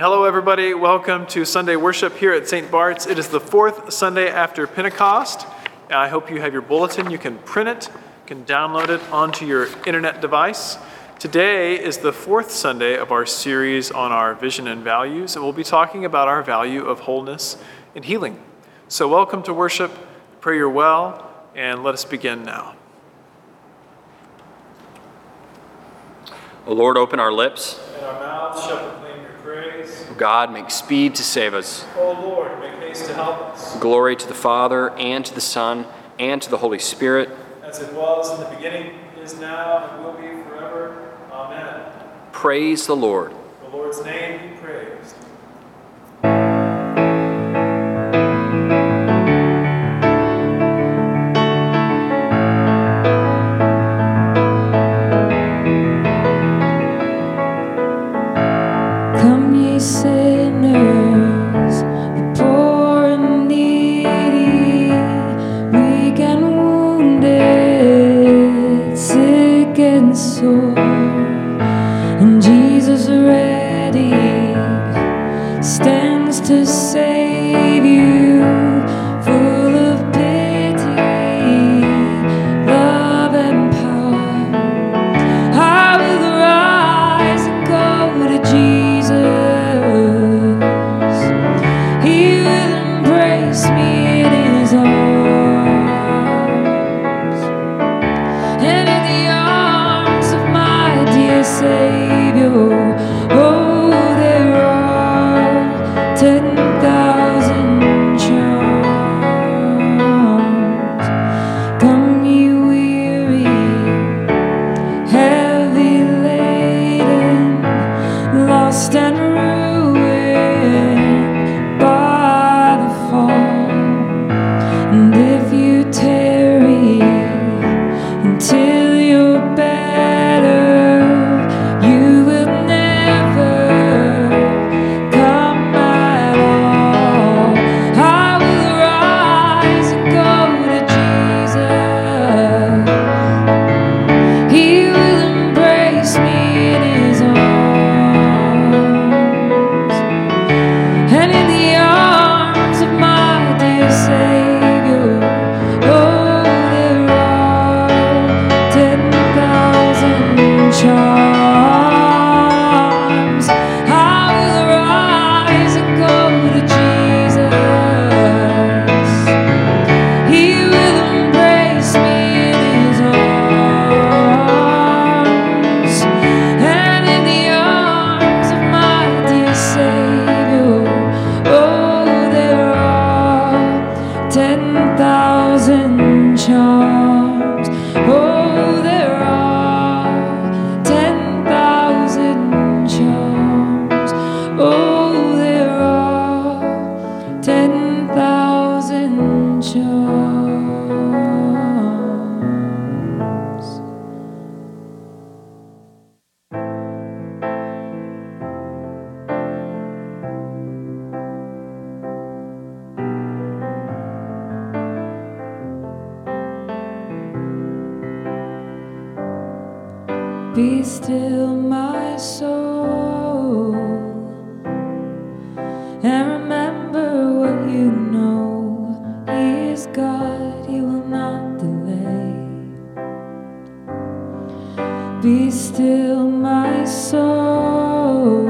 Hello, everybody. Welcome to Sunday worship here at St. Bart's. It is the fourth Sunday after Pentecost. I hope you have your bulletin. You can print it, you can download it onto your internet device. Today is the fourth Sunday of our series on our vision and values, and we'll be talking about our value of wholeness and healing. So, welcome to worship. Pray you're well, and let us begin now. O Lord, open our lips. And our mouths shall proclaim your praise. O God, make speed to save us. O Lord, make haste to help us. Glory to the Father, and to the Son, and to the Holy Spirit. As it was in the beginning, is now, and will be forever. Amen. Praise the Lord. The Lord's name you know. He is God, He will not delay. Be still, my soul.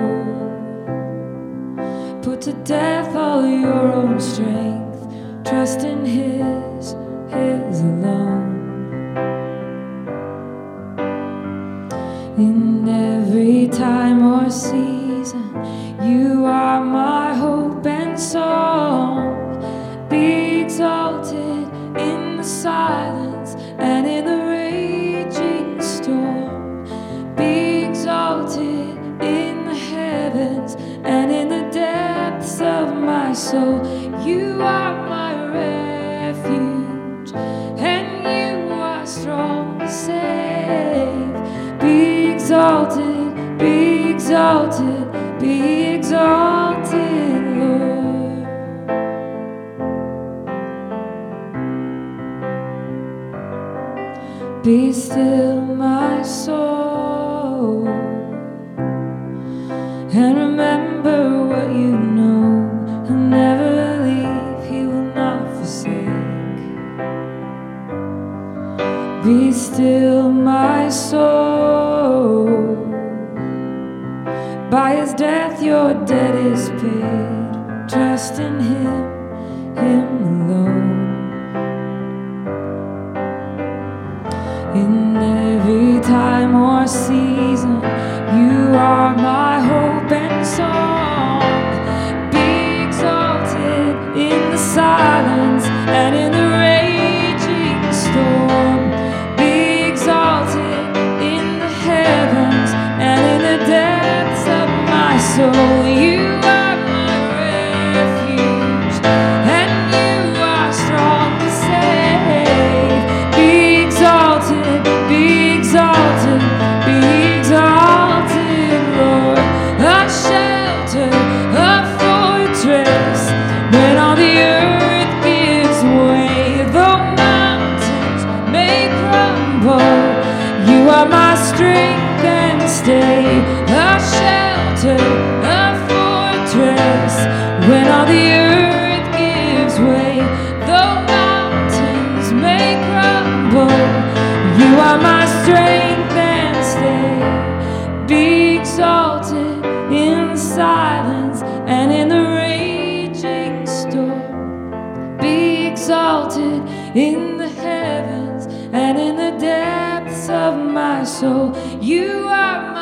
Put to death all your own strength. Trust in His, Be still, my soul, soul. You You are my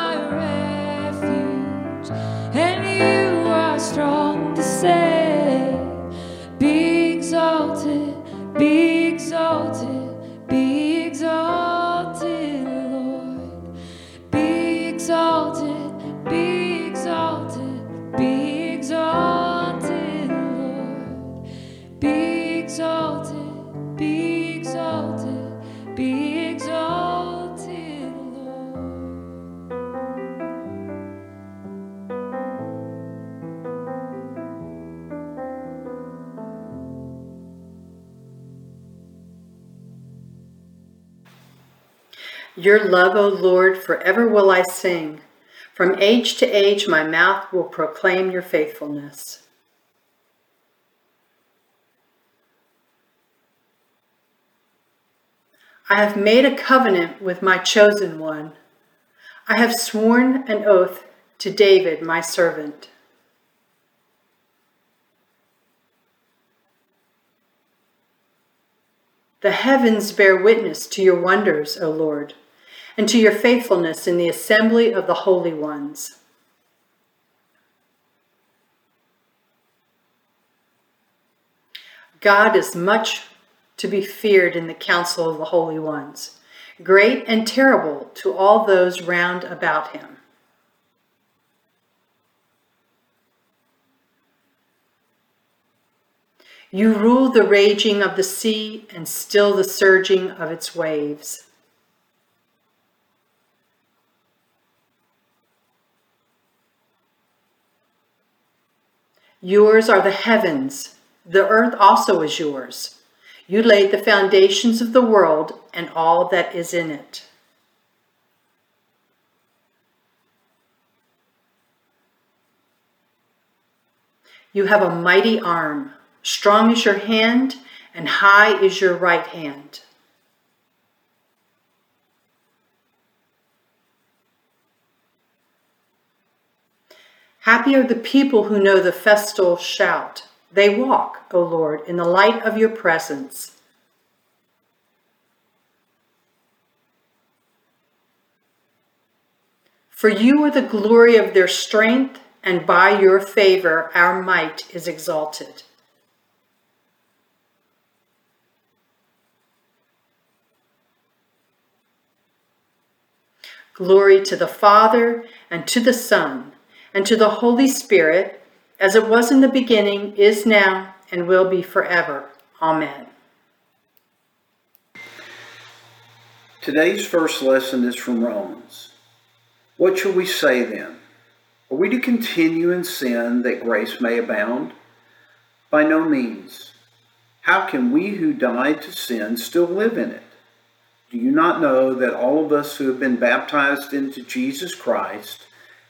Your love, O Lord, forever will I sing. From age to age, my mouth will proclaim your faithfulness. I have made a covenant with my chosen one. I have sworn an oath to David, my servant. The heavens bear witness to your wonders, O Lord, and to your faithfulness in the assembly of the holy ones. God is much to be feared in the council of the holy ones, great and terrible to all those round about him. You rule the raging of the sea and still the surging of its waves. Yours are the heavens, the earth also is yours. You laid the foundations of the world and all that is in it. You have a mighty arm. Strong is your hand, and high is your right hand. Happy are the people who know the festal shout. They walk, O Lord, in the light of your presence. For you are the glory of their strength, and by your favor our might is exalted. Glory to the Father, and to the Son, and to the Holy Spirit, as it was in the beginning, is now, and will be forever. Amen. Today's first lesson is from Romans. What shall we say then? Are we to continue in sin that grace may abound? By no means. How can we who died to sin still live in it? Do you not know that all of us who have been baptized into Jesus Christ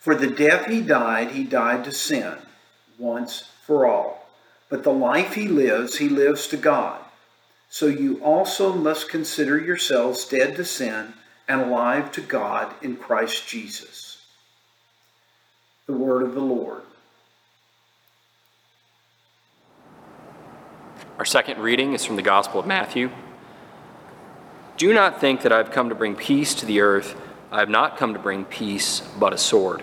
For the death he died, he died to sin, once for all. But the life he lives, he lives to God. So you also must consider yourselves dead to sin and alive to God in Christ Jesus. The word of the Lord. Our second reading is from the Gospel of Matthew. Do not think that I have come to bring peace to the earth. I have not come to bring peace, but a sword.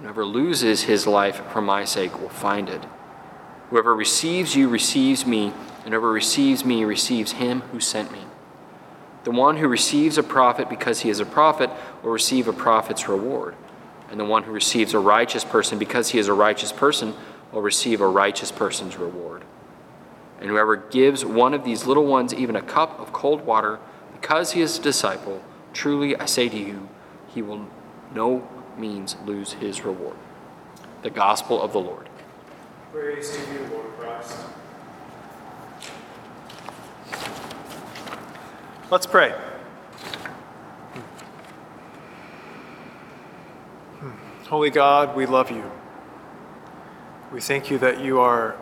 whoever loses his life for my sake will find it. Whoever receives you receives me, and whoever receives me receives him who sent me. The one who receives a prophet because he is a prophet will receive a prophet's reward, and the one who receives a righteous person because he is a righteous person will receive a righteous person's reward. And whoever gives one of these little ones even a cup of cold water because he is a disciple, truly I say to you, he will no means lose his reward. The Gospel of the Lord. Praise to you, Lord Christ. Let's pray. Holy God, we love you. We thank you that you are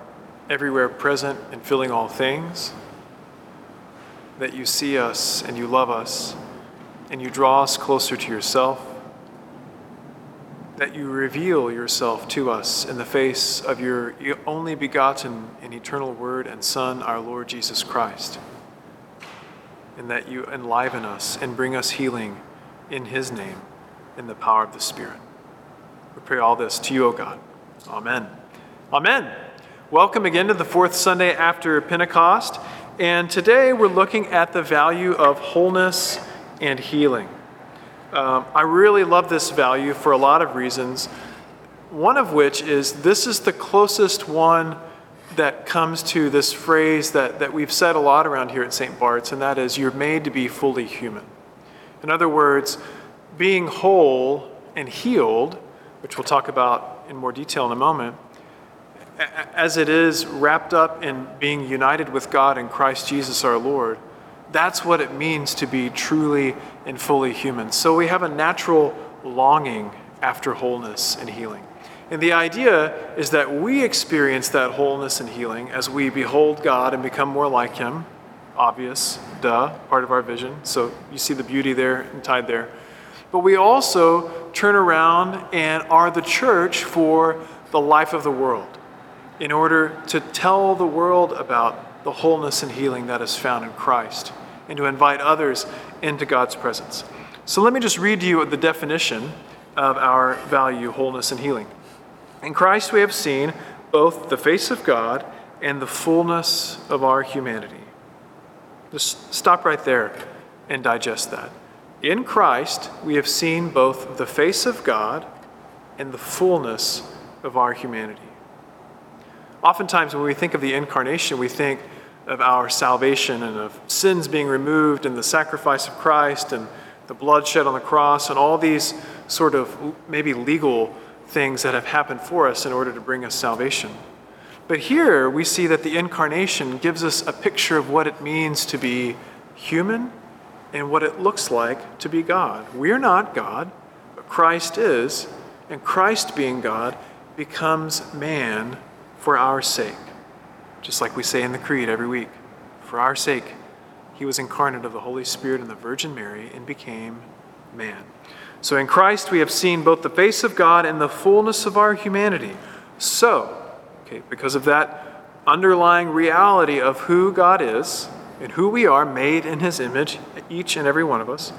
everywhere present and filling all things, that you see us and you love us, and you draw us closer to yourself, that you reveal yourself to us in the face of your only begotten and eternal Word and Son, our Lord Jesus Christ, and that you enliven us and bring us healing in his name, in the power of the Spirit. We pray all this to you, O God. Amen. Amen. Welcome again to the fourth Sunday after Pentecost. And today we're looking at the value of wholeness and healing. Um, I really love this value for a lot of reasons. One of which is this is the closest one that comes to this phrase that, that we've said a lot around here at St. Bart's, and that is you're made to be fully human. In other words, being whole and healed, which we'll talk about in more detail in a moment, as it is wrapped up in being united with God in Christ Jesus our Lord, that's what it means to be truly and fully human. So we have a natural longing after wholeness and healing. And the idea is that we experience that wholeness and healing as we behold God and become more like Him. Obvious, duh, part of our vision. So you see the beauty there and tied there. But we also turn around and are the church for the life of the world in order to tell the world about the wholeness and healing that is found in Christ and to invite others into God's presence. So let me just read to you the definition of our value, wholeness, and healing. In Christ, we have seen both the face of God and the fullness of our humanity. Just stop right there and digest that. In Christ, we have seen both the face of God and the fullness of our humanity. Oftentimes, when we think of the incarnation, we think of our salvation and of sins being removed and the sacrifice of Christ and the blood shed on the cross and all these sort of maybe legal things that have happened for us in order to bring us salvation. But here we see that the incarnation gives us a picture of what it means to be human and what it looks like to be God. We're not God, but Christ is, and Christ being God becomes man for our sake. Just like we say in the Creed every week for our sake, he was incarnate of the Holy Spirit and the Virgin Mary and became man. So in Christ we have seen both the face of God and the fullness of our humanity. So, okay, because of that underlying reality of who God is and who we are, made in his image, each and every one of us,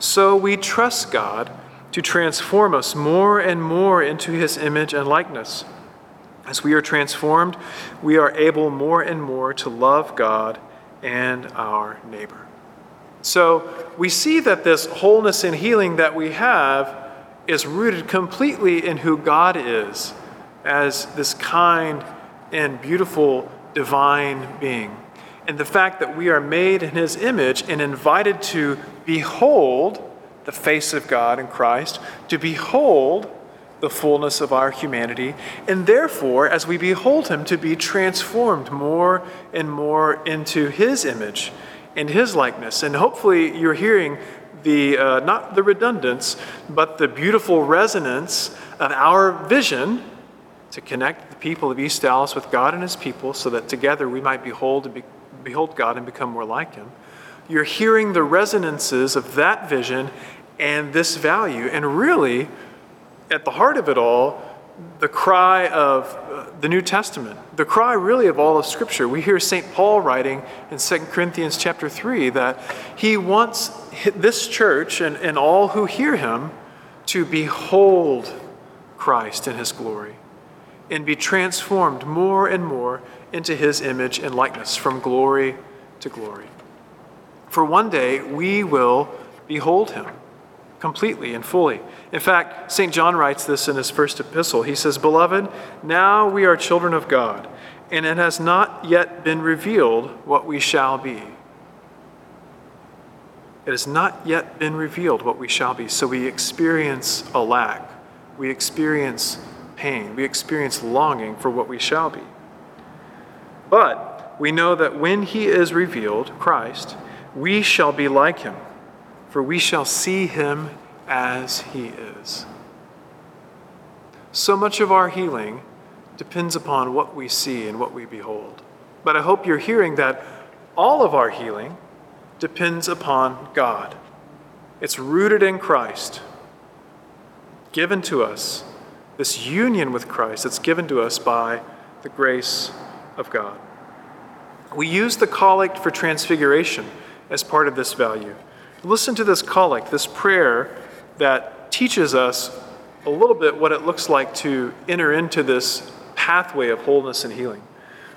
so we trust God to transform us more and more into his image and likeness. As we are transformed, we are able more and more to love God and our neighbor. So we see that this wholeness and healing that we have is rooted completely in who God is as this kind and beautiful divine being. And the fact that we are made in his image and invited to behold the face of God in Christ, to behold the fullness of our humanity, and therefore, as we behold him, to be transformed more and more into his image and his likeness. And hopefully, you're hearing the uh, not the redundance, but the beautiful resonance of our vision to connect the people of East Dallas with God and his people so that together we might behold, and be, behold God and become more like him. You're hearing the resonances of that vision and this value. And really, at the heart of it all, the cry of uh, the New Testament, the cry really of all of Scripture. We hear St. Paul writing in 2 Corinthians chapter 3 that he wants this church and, and all who hear him to behold Christ in his glory and be transformed more and more into his image and likeness from glory to glory. For one day we will behold him completely and fully. In fact, St. John writes this in his first epistle. He says, Beloved, now we are children of God, and it has not yet been revealed what we shall be. It has not yet been revealed what we shall be. So we experience a lack. We experience pain. We experience longing for what we shall be. But we know that when he is revealed, Christ, we shall be like him for we shall see him as he is. So much of our healing depends upon what we see and what we behold. But I hope you're hearing that all of our healing depends upon God. It's rooted in Christ, given to us, this union with Christ that's given to us by the grace of God. We use the collect for transfiguration as part of this value. Listen to this collect, this prayer that teaches us a little bit what it looks like to enter into this pathway of wholeness and healing.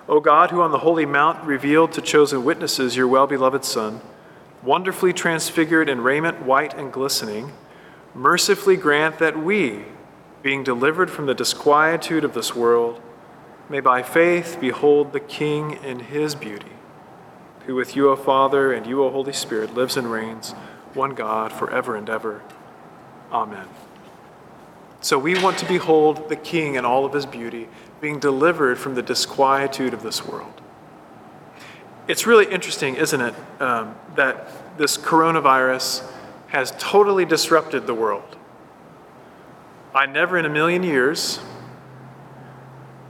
O God, who on the holy mount revealed to chosen witnesses your well beloved Son, wonderfully transfigured in raiment white and glistening, mercifully grant that we, being delivered from the disquietude of this world, may by faith behold the King in his beauty who with you, O Father, and you, O Holy Spirit, lives and reigns, one God, forever and ever. Amen. So we want to behold the King in all of his beauty, being delivered from the disquietude of this world. It's really interesting, isn't it, um, that this coronavirus has totally disrupted the world. I never in a million years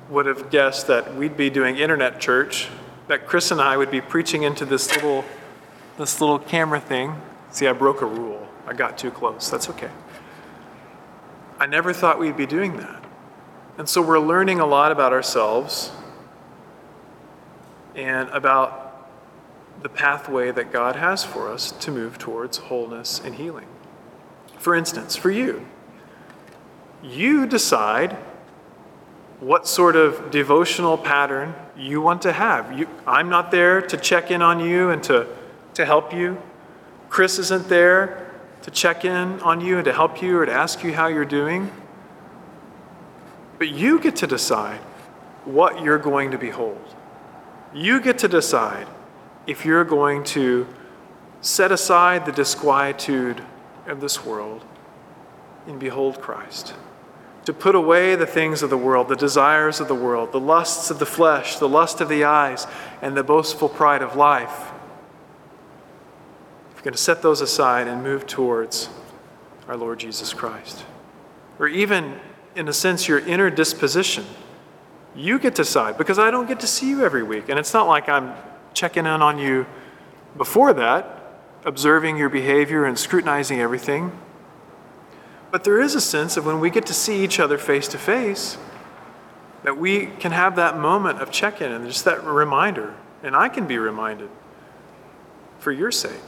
would have guessed that we'd be doing internet church that Chris and I would be preaching into this little, this little camera thing. See, I broke a rule. I got too close. That's okay. I never thought we'd be doing that. And so we're learning a lot about ourselves and about the pathway that God has for us to move towards wholeness and healing. For instance, for you, you decide what sort of devotional pattern you want to have. You, I'm not there to check in on you and to, to help you. Chris isn't there to check in on you and to help you or to ask you how you're doing. But you get to decide what you're going to behold. You get to decide if you're going to set aside the disquietude of this world and behold Christ to put away the things of the world, the desires of the world, the lusts of the flesh, the lust of the eyes, and the boastful pride of life. If you're going to set those aside and move towards our Lord Jesus Christ, or even, in a sense, your inner disposition, you get to decide because I don't get to see you every week. And it's not like I'm checking in on you before that, observing your behavior and scrutinizing everything. But there is a sense of when we get to see each other face to face, that we can have that moment of check in and just that reminder. And I can be reminded for your sake.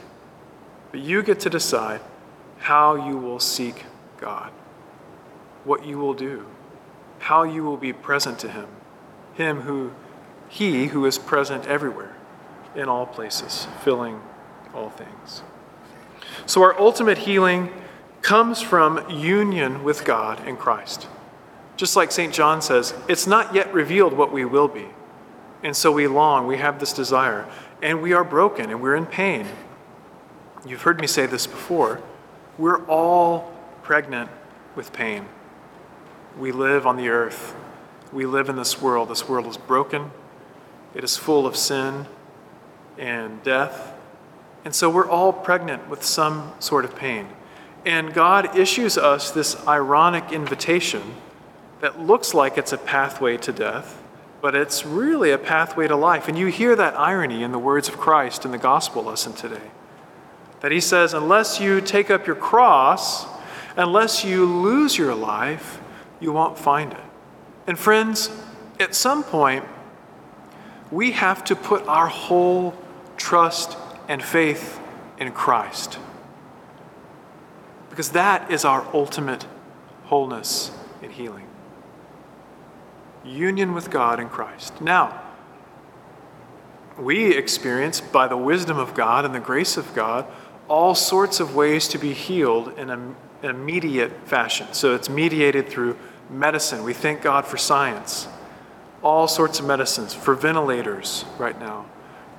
But you get to decide how you will seek God, what you will do, how you will be present to Him, Him who, He who is present everywhere, in all places, filling all things. So our ultimate healing comes from union with God in Christ. Just like St. John says, it's not yet revealed what we will be. And so we long, we have this desire, and we are broken and we're in pain. You've heard me say this before. We're all pregnant with pain. We live on the earth. We live in this world. This world is broken. It is full of sin and death. And so we're all pregnant with some sort of pain. And God issues us this ironic invitation that looks like it's a pathway to death, but it's really a pathway to life. And you hear that irony in the words of Christ in the gospel lesson today. That he says, unless you take up your cross, unless you lose your life, you won't find it. And friends, at some point, we have to put our whole trust and faith in Christ. Because that is our ultimate wholeness and healing union with God in Christ. Now, we experience, by the wisdom of God and the grace of God, all sorts of ways to be healed in an immediate fashion. So it's mediated through medicine. We thank God for science. All sorts of medicines, for ventilators right now,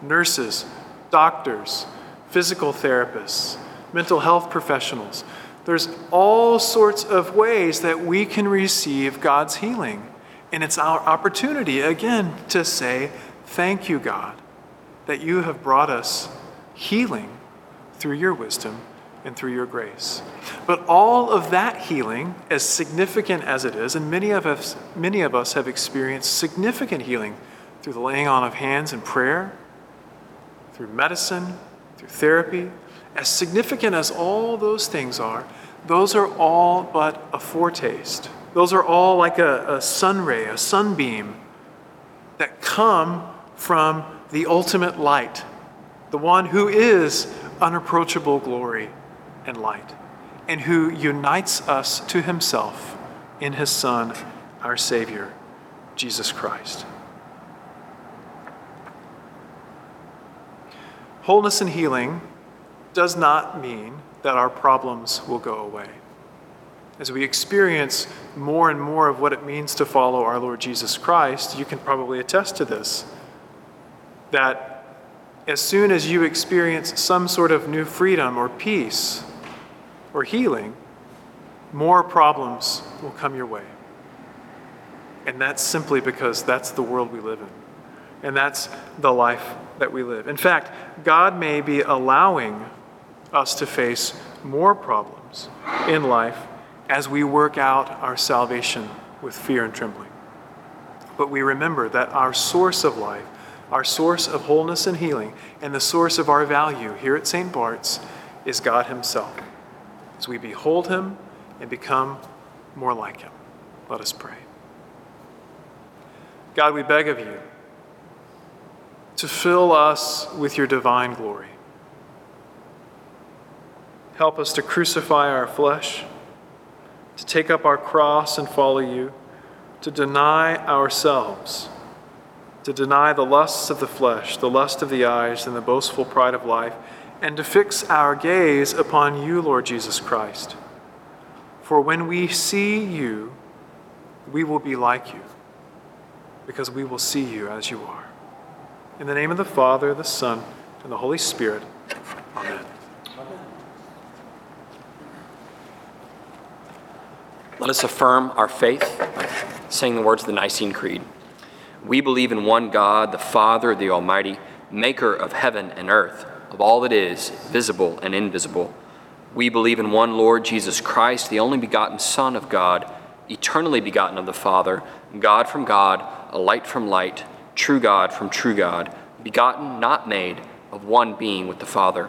nurses, doctors, physical therapists, mental health professionals. There's all sorts of ways that we can receive God's healing. And it's our opportunity, again, to say, Thank you, God, that you have brought us healing through your wisdom and through your grace. But all of that healing, as significant as it is, and many of us, many of us have experienced significant healing through the laying on of hands and prayer, through medicine, through therapy, as significant as all those things are, those are all but a foretaste those are all like a, a sun ray, a sunbeam that come from the ultimate light, the one who is unapproachable glory and light, and who unites us to himself in his Son, our Savior, Jesus Christ. Wholeness and healing does not mean that our problems will go away as we experience more and more of what it means to follow our Lord Jesus Christ, you can probably attest to this. That as soon as you experience some sort of new freedom or peace or healing, more problems will come your way. And that's simply because that's the world we live in. And that's the life that we live. In fact, God may be allowing us to face more problems in life as we work out our salvation with fear and trembling. But we remember that our source of life, our source of wholeness and healing, and the source of our value here at St. Bart's is God Himself. As we behold Him and become more like Him, let us pray. God, we beg of you to fill us with your divine glory. Help us to crucify our flesh to take up our cross and follow you, to deny ourselves, to deny the lusts of the flesh, the lust of the eyes, and the boastful pride of life, and to fix our gaze upon you, Lord Jesus Christ. For when we see you, we will be like you, because we will see you as you are. In the name of the Father, the Son, and the Holy Spirit, amen. Let us affirm our faith by saying the words of the Nicene Creed. We believe in one God, the Father, the Almighty, maker of heaven and earth, of all that is, visible and invisible. We believe in one Lord Jesus Christ, the only begotten Son of God, eternally begotten of the Father, God from God, a light from light, true God from true God, begotten, not made, of one being with the Father.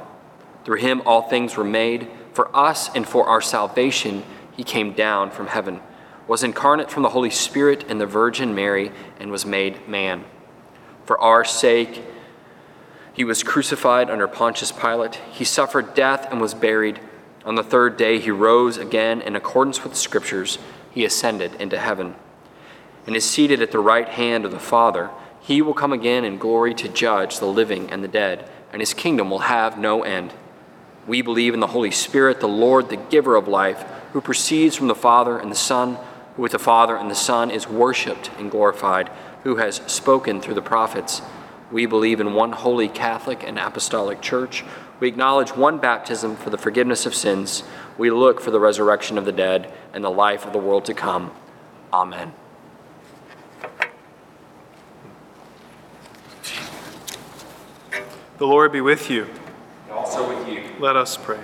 Through him all things were made. For us and for our salvation, he came down from heaven, was incarnate from the Holy Spirit and the Virgin Mary, and was made man. For our sake, he was crucified under Pontius Pilate. He suffered death and was buried. On the third day, he rose again in accordance with the Scriptures. He ascended into heaven and is seated at the right hand of the Father. He will come again in glory to judge the living and the dead, and his kingdom will have no end. We believe in the Holy Spirit, the Lord, the giver of life, who proceeds from the Father and the Son, who with the Father and the Son is worshiped and glorified, who has spoken through the prophets. We believe in one holy Catholic and Apostolic Church. We acknowledge one baptism for the forgiveness of sins. We look for the resurrection of the dead and the life of the world to come. Amen. The Lord be with you. And also with you. Let us pray.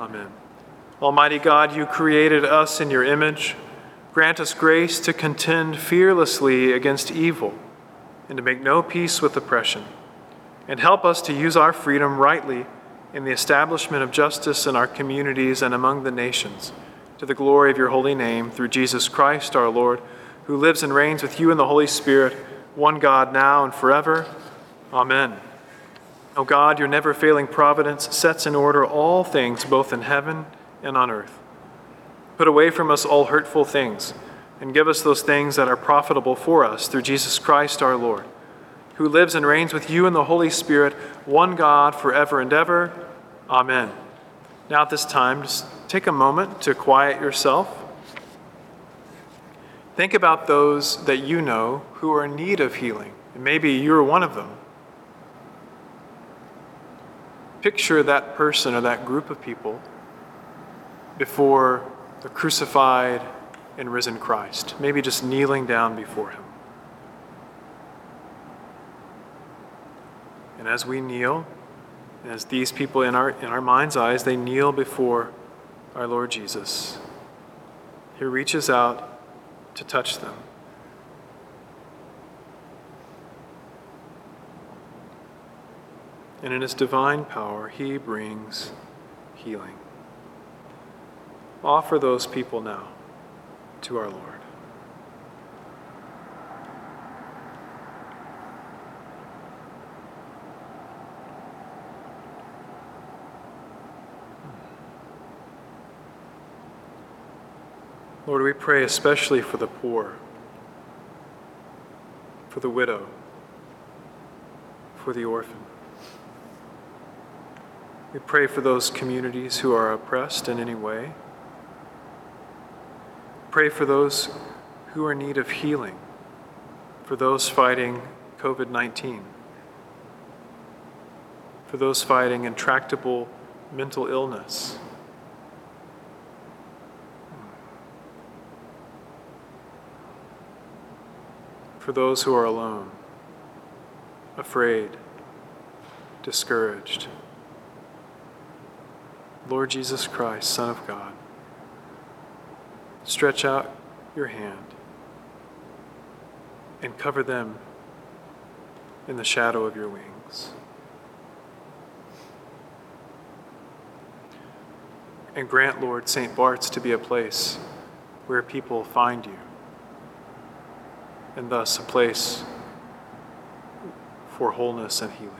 Amen. Almighty God, you created us in your image. Grant us grace to contend fearlessly against evil and to make no peace with oppression. And help us to use our freedom rightly in the establishment of justice in our communities and among the nations, to the glory of your holy name, through Jesus Christ our Lord, who lives and reigns with you in the Holy Spirit, one God now and forever. Amen. O God, your never failing providence sets in order all things both in heaven and on earth. Put away from us all hurtful things, and give us those things that are profitable for us through Jesus Christ our Lord, who lives and reigns with you in the Holy Spirit, one God, forever and ever. Amen. Now, at this time, just take a moment to quiet yourself. Think about those that you know who are in need of healing. Maybe you're one of them. Picture that person or that group of people before the crucified and risen Christ, maybe just kneeling down before him. And as we kneel, as these people in our, in our mind's eyes, they kneel before our Lord Jesus, he reaches out to touch them. And in his divine power, he brings healing. Offer those people now to our Lord. Lord, we pray especially for the poor, for the widow, for the orphan. We pray for those communities who are oppressed in any way. Pray for those who are in need of healing, for those fighting COVID 19, for those fighting intractable mental illness. For those who are alone, afraid, discouraged. Lord Jesus Christ, Son of God, stretch out your hand and cover them in the shadow of your wings. And grant, Lord, St. Bart's to be a place where people find you, and thus a place for wholeness and healing.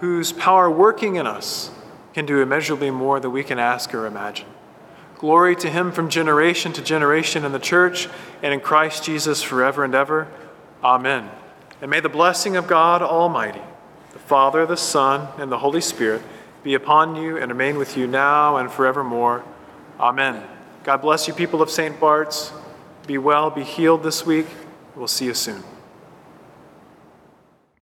whose power working in us can do immeasurably more than we can ask or imagine. Glory to him from generation to generation in the church and in Christ Jesus forever and ever. Amen. And may the blessing of God Almighty, the Father, the Son, and the Holy Spirit be upon you and remain with you now and forevermore. Amen. God bless you, people of St. Bart's. Be well, be healed this week. We'll see you soon.